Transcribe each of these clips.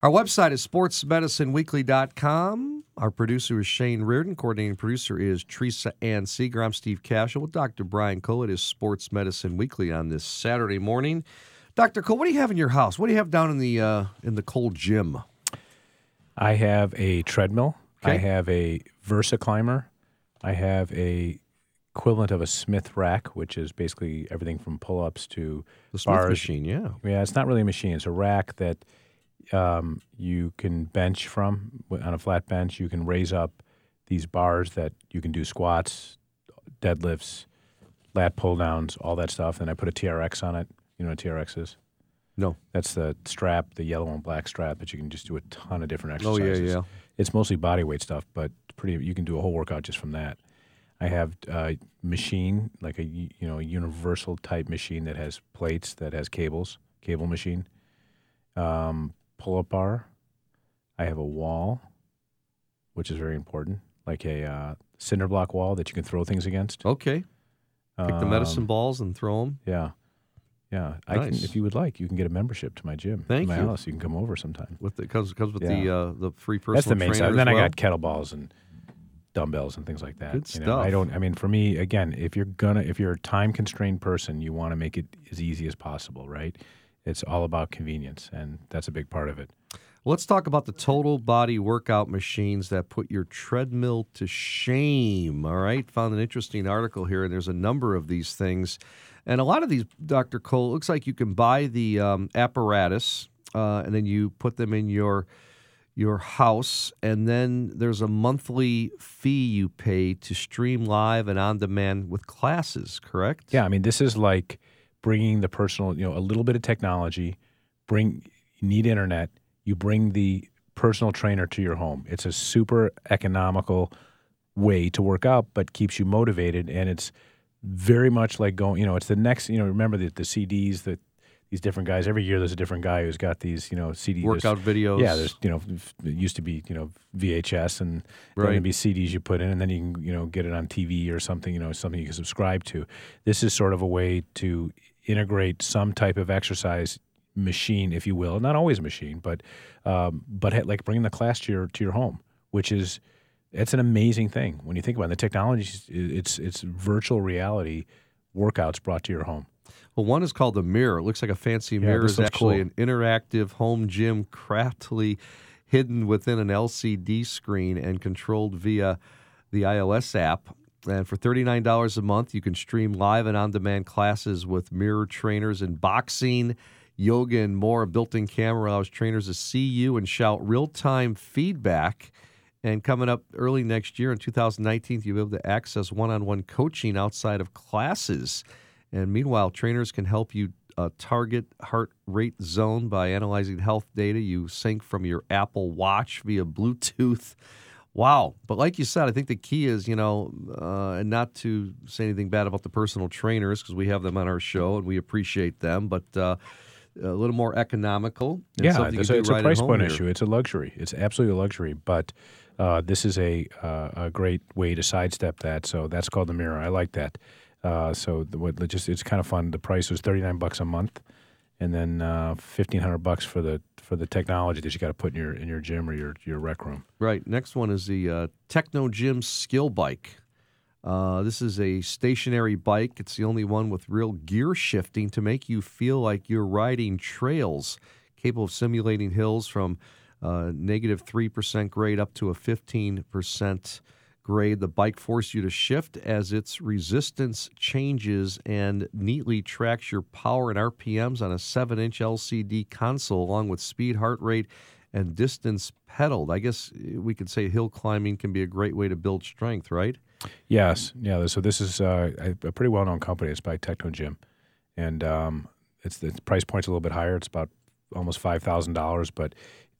Our website is sportsmedicineweekly.com. Our producer is Shane Reardon. Coordinating producer is Teresa Ann Seeger. I'm Steve Kashul with Dr. Brian Cole. It is Sports Medicine Weekly on this Saturday morning. Dr. Cole, what do you have in your house? What do you have down in the uh, in the cold gym? I have a treadmill. I have a VersaClimber. I have a equivalent of a Smith rack, which is basically everything from pull-ups to The Smith bars. machine, yeah. Yeah, it's not really a machine. It's a rack that um, you can bench from on a flat bench. You can raise up these bars that you can do squats, deadlifts, lat pull downs, all that stuff. And I put a TRX on it. You know what a TRX is? No. That's the strap, the yellow and black strap that you can just do a ton of different exercises. Oh yeah, yeah. It's mostly body weight stuff, but pretty. You can do a whole workout just from that. I have a machine, like a you know a universal type machine that has plates, that has cables, cable machine. Um, pull up bar. I have a wall, which is very important, like a uh, cinder block wall that you can throw things against. Okay. Pick the medicine Um, balls and throw them. Yeah, yeah. I can, if you would like, you can get a membership to my gym. Thank my you. house. You can come over sometime. With the comes comes with the uh, the free personal That's the main side. Then I well? got kettlebells and dumbbells and things like that. Good you know, I don't. I mean, for me, again, if you're gonna, if you're a time constrained person, you want to make it as easy as possible, right? It's all about convenience, and that's a big part of it. Let's talk about the total body workout machines that put your treadmill to shame. All right. Found an interesting article here, and there's a number of these things. And a lot of these, Dr. Cole, it looks like you can buy the um, apparatus uh, and then you put them in your your house and then there's a monthly fee you pay to stream live and on demand with classes correct Yeah, I mean, this is like bringing the personal, you know, a little bit of technology. Bring you need internet. You bring the personal trainer to your home. It's a super economical way to work out, but keeps you motivated, and it's very much like going. You know, it's the next. You know, remember the the CDs that these different guys. Every year, there's a different guy who's got these. You know, CD workout videos yeah, there's you know it used to be you know VHS and then Right. there'd be CDs you put in, and then you can you know get it on TV or something you know something you can subscribe to. This is sort of a way to integrate some type of exercise machine, if you will, not always a machine, but um, but like bringing the class to your to your home, which is it's an amazing thing when you think about it. The technology, it's it's virtual reality workouts brought to your home. Well, one is called the Mirror. It looks like a fancy Yeah, mirror. is actually cool. an interactive home gym craftily hidden within an LCD screen and controlled via the iOS app. And for $39 a month, you can stream live and on demand classes with mirror trainers in boxing, yoga, and more. A built in camera allows trainers to see you and shout real time feedback. And coming up early next year in 2019, you'll be able to access one on one coaching outside of classes. And meanwhile, trainers can help you uh, target heart rate zone by analyzing health data you sync from your Apple Watch via Bluetooth. Wow. But like you said, I think the key is, you know, uh, and not to say anything bad about the personal trainers because we have them on our show and we appreciate them, but uh, a little more economical. yeah, something you it's, a, it's right at price point here. issue. It's a luxury. It's absolutely a luxury. But uh, this is a uh, a great way to sidestep that. So that's called the mirror. I like that. Uh, so the, what just it's kind of fun. The price was thirty nine bucks a month, and then uh, fifteen hundred bucks for the for the technology that you got to put in your in your gym or your your rec room. Right. Next one is the uh, Technogym Skill Bike. Uh, this is a stationary bike. It's the only one with real gear shifting to make you feel like you're riding trails, capable of simulating hills from uh, negative 3% grade up to a 15% grade. The bike forces you to shift as its resistance changes and neatly tracks your power and RPMs on a 7 inch LCD console, along with speed, heart rate, and distance pedaled. I guess we could say hill climbing can be a great way to build strength, right? Yes, yeah. So this is uh, a pretty well known company. It's by Technogym, and um, it's the price point's a little bit higher. It's about almost five thousand dollars, but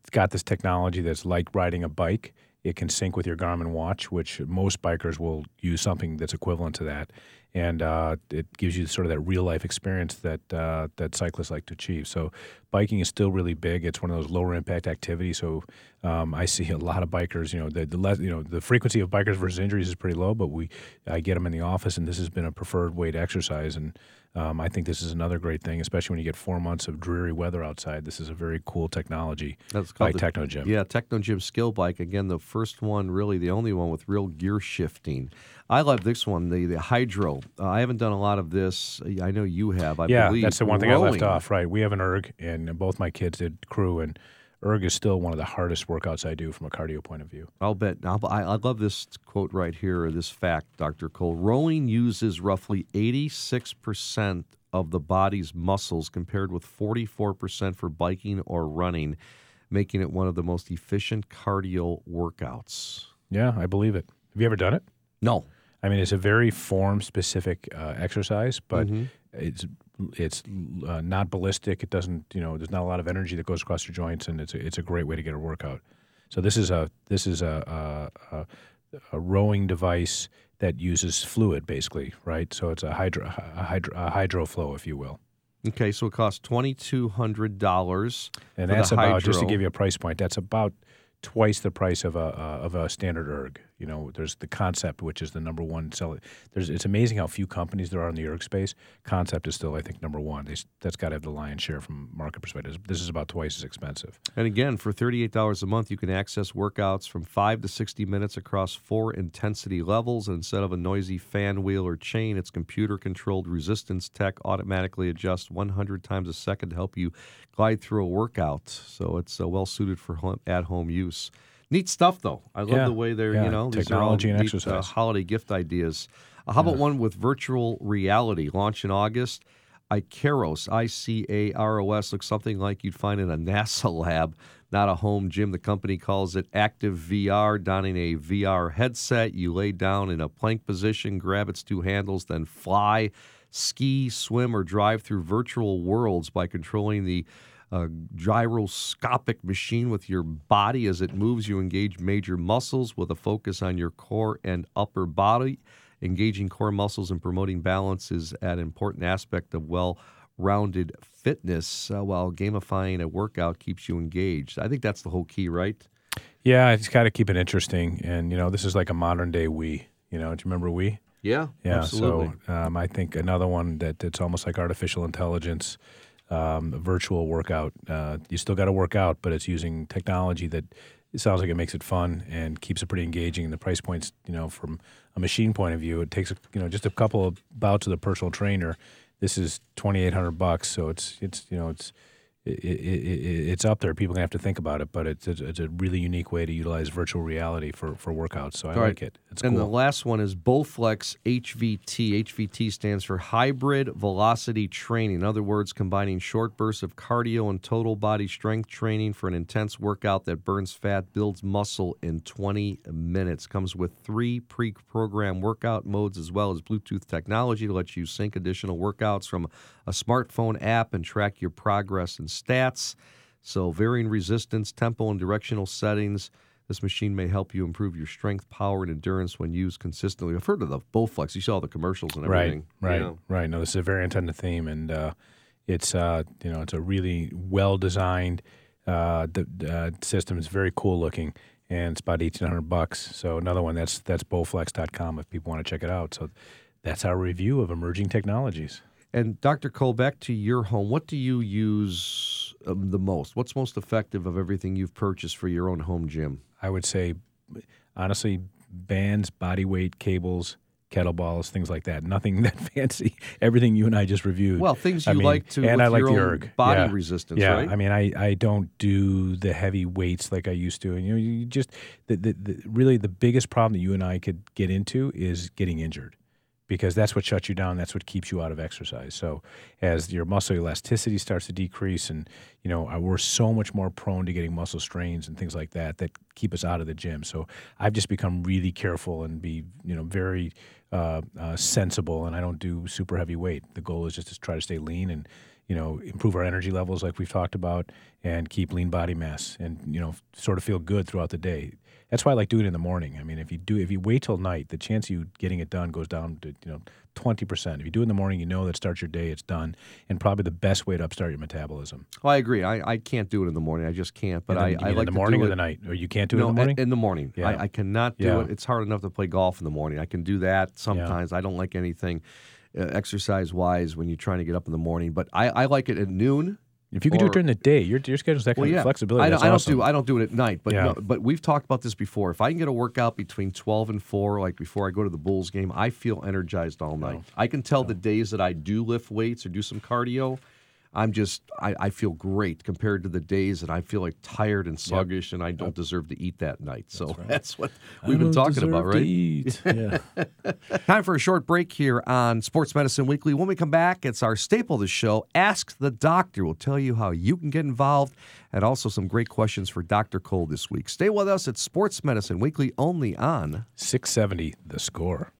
it's got this technology that's like riding a bike. It can sync with your Garmin watch, which most bikers will use something that's equivalent to that. and uh, it gives you sort of that real life experience that uh, that cyclists like to achieve. So biking is still really big. It's one of those lower impact activities. So um, I see a lot of bikers. You know, the, the less, you know the frequency of bikers versus injuries is pretty low, but we I get them in the office, and this has been a preferred way to exercise. And um, I think this is another great thing, especially when you get four months of dreary weather outside. This is a very cool technology That's by called the, Technogym. Yeah, Technogym Skill Bike. Again, the first one, really the only one with real gear shifting. I love this one, the the Hydrow. Uh, I haven't done a lot of this. I know you have. I yeah, believe. that's the one thing I left off. Right, we have an erg, and both my kids did crew, and erg is still one of the hardest workouts I do from a cardio point of view. I'll bet. I'll, I, I love this quote right here, or this fact, Dr. Cole. Rowing uses roughly 86% of the body's muscles compared with 44% for biking or running, making it one of the most efficient cardio workouts. Yeah, I believe it. Have you ever done it? No. I mean, it's a very form specific uh, exercise, but Mhm. it's it's uh, not ballistic. It doesn't, you know, there's not a lot of energy that goes across your joints, and it's a, it's a great way to get a workout. So this is a this is a a, a, a rowing device that uses fluid, basically, right? So it's a hydro a hydro a hydro flow, if you will. Okay, so it costs $2,200. And For the that's about just to give you a price point. That's about twice the price of a uh, of a standard erg. You know, there's the concept, which is the number one seller. There's it's amazing how few companies there are in the erg space. Concept is still, I think, number one. They, that's got to have the lion's share from market perspective. This is about twice as expensive. And again, for $38 a month, you can access workouts from 5 to 60 minutes across four intensity levels. And instead of a noisy fan wheel or chain, its computer controlled resistance tech automatically adjusts 100 times a second to help you glide through a workout. So it's uh, well suited for home, at home use. Neat stuff, though. I love Yeah, the way they're, yeah, you know, these are all technology and neat, uh, holiday gift ideas. Uh, how about one with virtual reality? Launch in August. Icaros, I C A R O S, looks something like you'd find in a NASA lab, not a home gym. The company calls it Active VR. Donning a VR headset, you lay down in a plank position, grab its two handles, then fly, ski, swim, or drive through virtual worlds by controlling the uh, gyroscopic machine with your body as it moves. You engage major muscles with a focus on your core and upper body. Engaging core muscles and promoting balance is an important aspect of well rounded fitness, uh, while gamifying a workout keeps you engaged. I think that's the whole key, right? Yeah, it's got to keep it interesting. And you know, this is like a modern day Wii. You know, do you remember Wii? Yeah, Yeah, absolutely. so um, I think another one that it's almost like artificial intelligence, um, virtual workout. Uh, you still got to work out, but it's using technology that it sounds like it makes it fun and keeps it pretty engaging. And the price points, you know, from a machine point of view, it takes you know just a couple of bouts with a personal trainer. This is twenty eight hundred bucks, so it's it's you know it's. It, it, it, it's up there. People have to think about it, but it's it's, it's a really unique way to utilize virtual reality for, for workouts. So I All right. like it. It's and cool. the last one is Bowflex HVT. HVT stands for Hybrid Velocity Training. In other words, combining short bursts of cardio and total body strength training for an intense workout that burns fat, builds muscle in 20 minutes. Comes with three pre programmed workout modes as well as Bluetooth technology to let you sync additional workouts from a smartphone app and track your progress and stats. So, varying resistance, tempo, and directional settings. This machine may help you improve your strength, power, and endurance when used consistently. I've heard of the Bowflex. You saw the commercials and everything. Right, right, Yeah. right. No, this is a very intended theme, and uh, it's uh, you know it's a really well designed uh, the, uh, system. It's very cool looking, and it's about eighteen hundred bucks. So another one that's that's bowflex.com if people want to check it out. So that's our review of emerging technologies. And Dr. Cole, back to your home. What do you use um, the most? What's most effective of everything you've purchased for your own home gym? I would say, honestly, bands, body weight cables, kettlebells, things like that. Nothing that fancy. Everything you and I just reviewed. Well, things you I mean, like to and I like your the erg. body Yeah. resistance, yeah, right? I mean, I, I don't do the heavy weights like I used to. And, you know, you just the, the, the really the biggest problem that you and I could get into is getting injured, because that's what shuts you down. That's what keeps you out of exercise. So as your muscle elasticity starts to decrease, and you know, we're so much more prone to getting muscle strains and things like that that keep us out of the gym. So I've just become really careful and be you know very uh, uh, sensible, and I don't do super heavy weight. The goal is just to try to stay lean and you know, improve our energy levels like we've talked about, and keep lean body mass, and you know, sort of feel good throughout the day. That's why I like doing it in the morning. I mean, if you do, if you wait till night, the chance of you getting it done goes down to you know twenty percent. If you do it in the morning, you know that starts your day, it's done, and probably the best way to upstart your metabolism. Well, I agree. I, I can't do it in the morning. I just can't. But I, I like in the to morning do or it- the night, or you can't do it no, in the morning. In the morning. Yeah. I, I cannot do Yeah. it. It's hard enough to play golf in the morning. I can do that sometimes. I don't like anything uh, exercise wise when you're trying to get up in the morning. But I, I like it at noon. if you can do it during the day, your your schedule's that Well, yeah. of flexibility. I don't, I don't awesome. do I don't do it at night, but Yeah. no, but we've talked about this before. If I can get a workout between twelve and four, like before I go to the Bulls game, I feel energized all night. I can tell the days that I do lift weights or do some cardio. I'm just I, I feel great compared to the days that I feel like tired and sluggish and I don't deserve to eat that night. So that's, what we've been talking about, right? yeah. Time for a short break here on Sports Medicine Weekly. When we come back, it's our staple of the show, Ask the Doctor. We'll tell you how you can get involved and also some great questions for Dr. Cole this week. Stay with us at Sports Medicine Weekly only on 670 the score.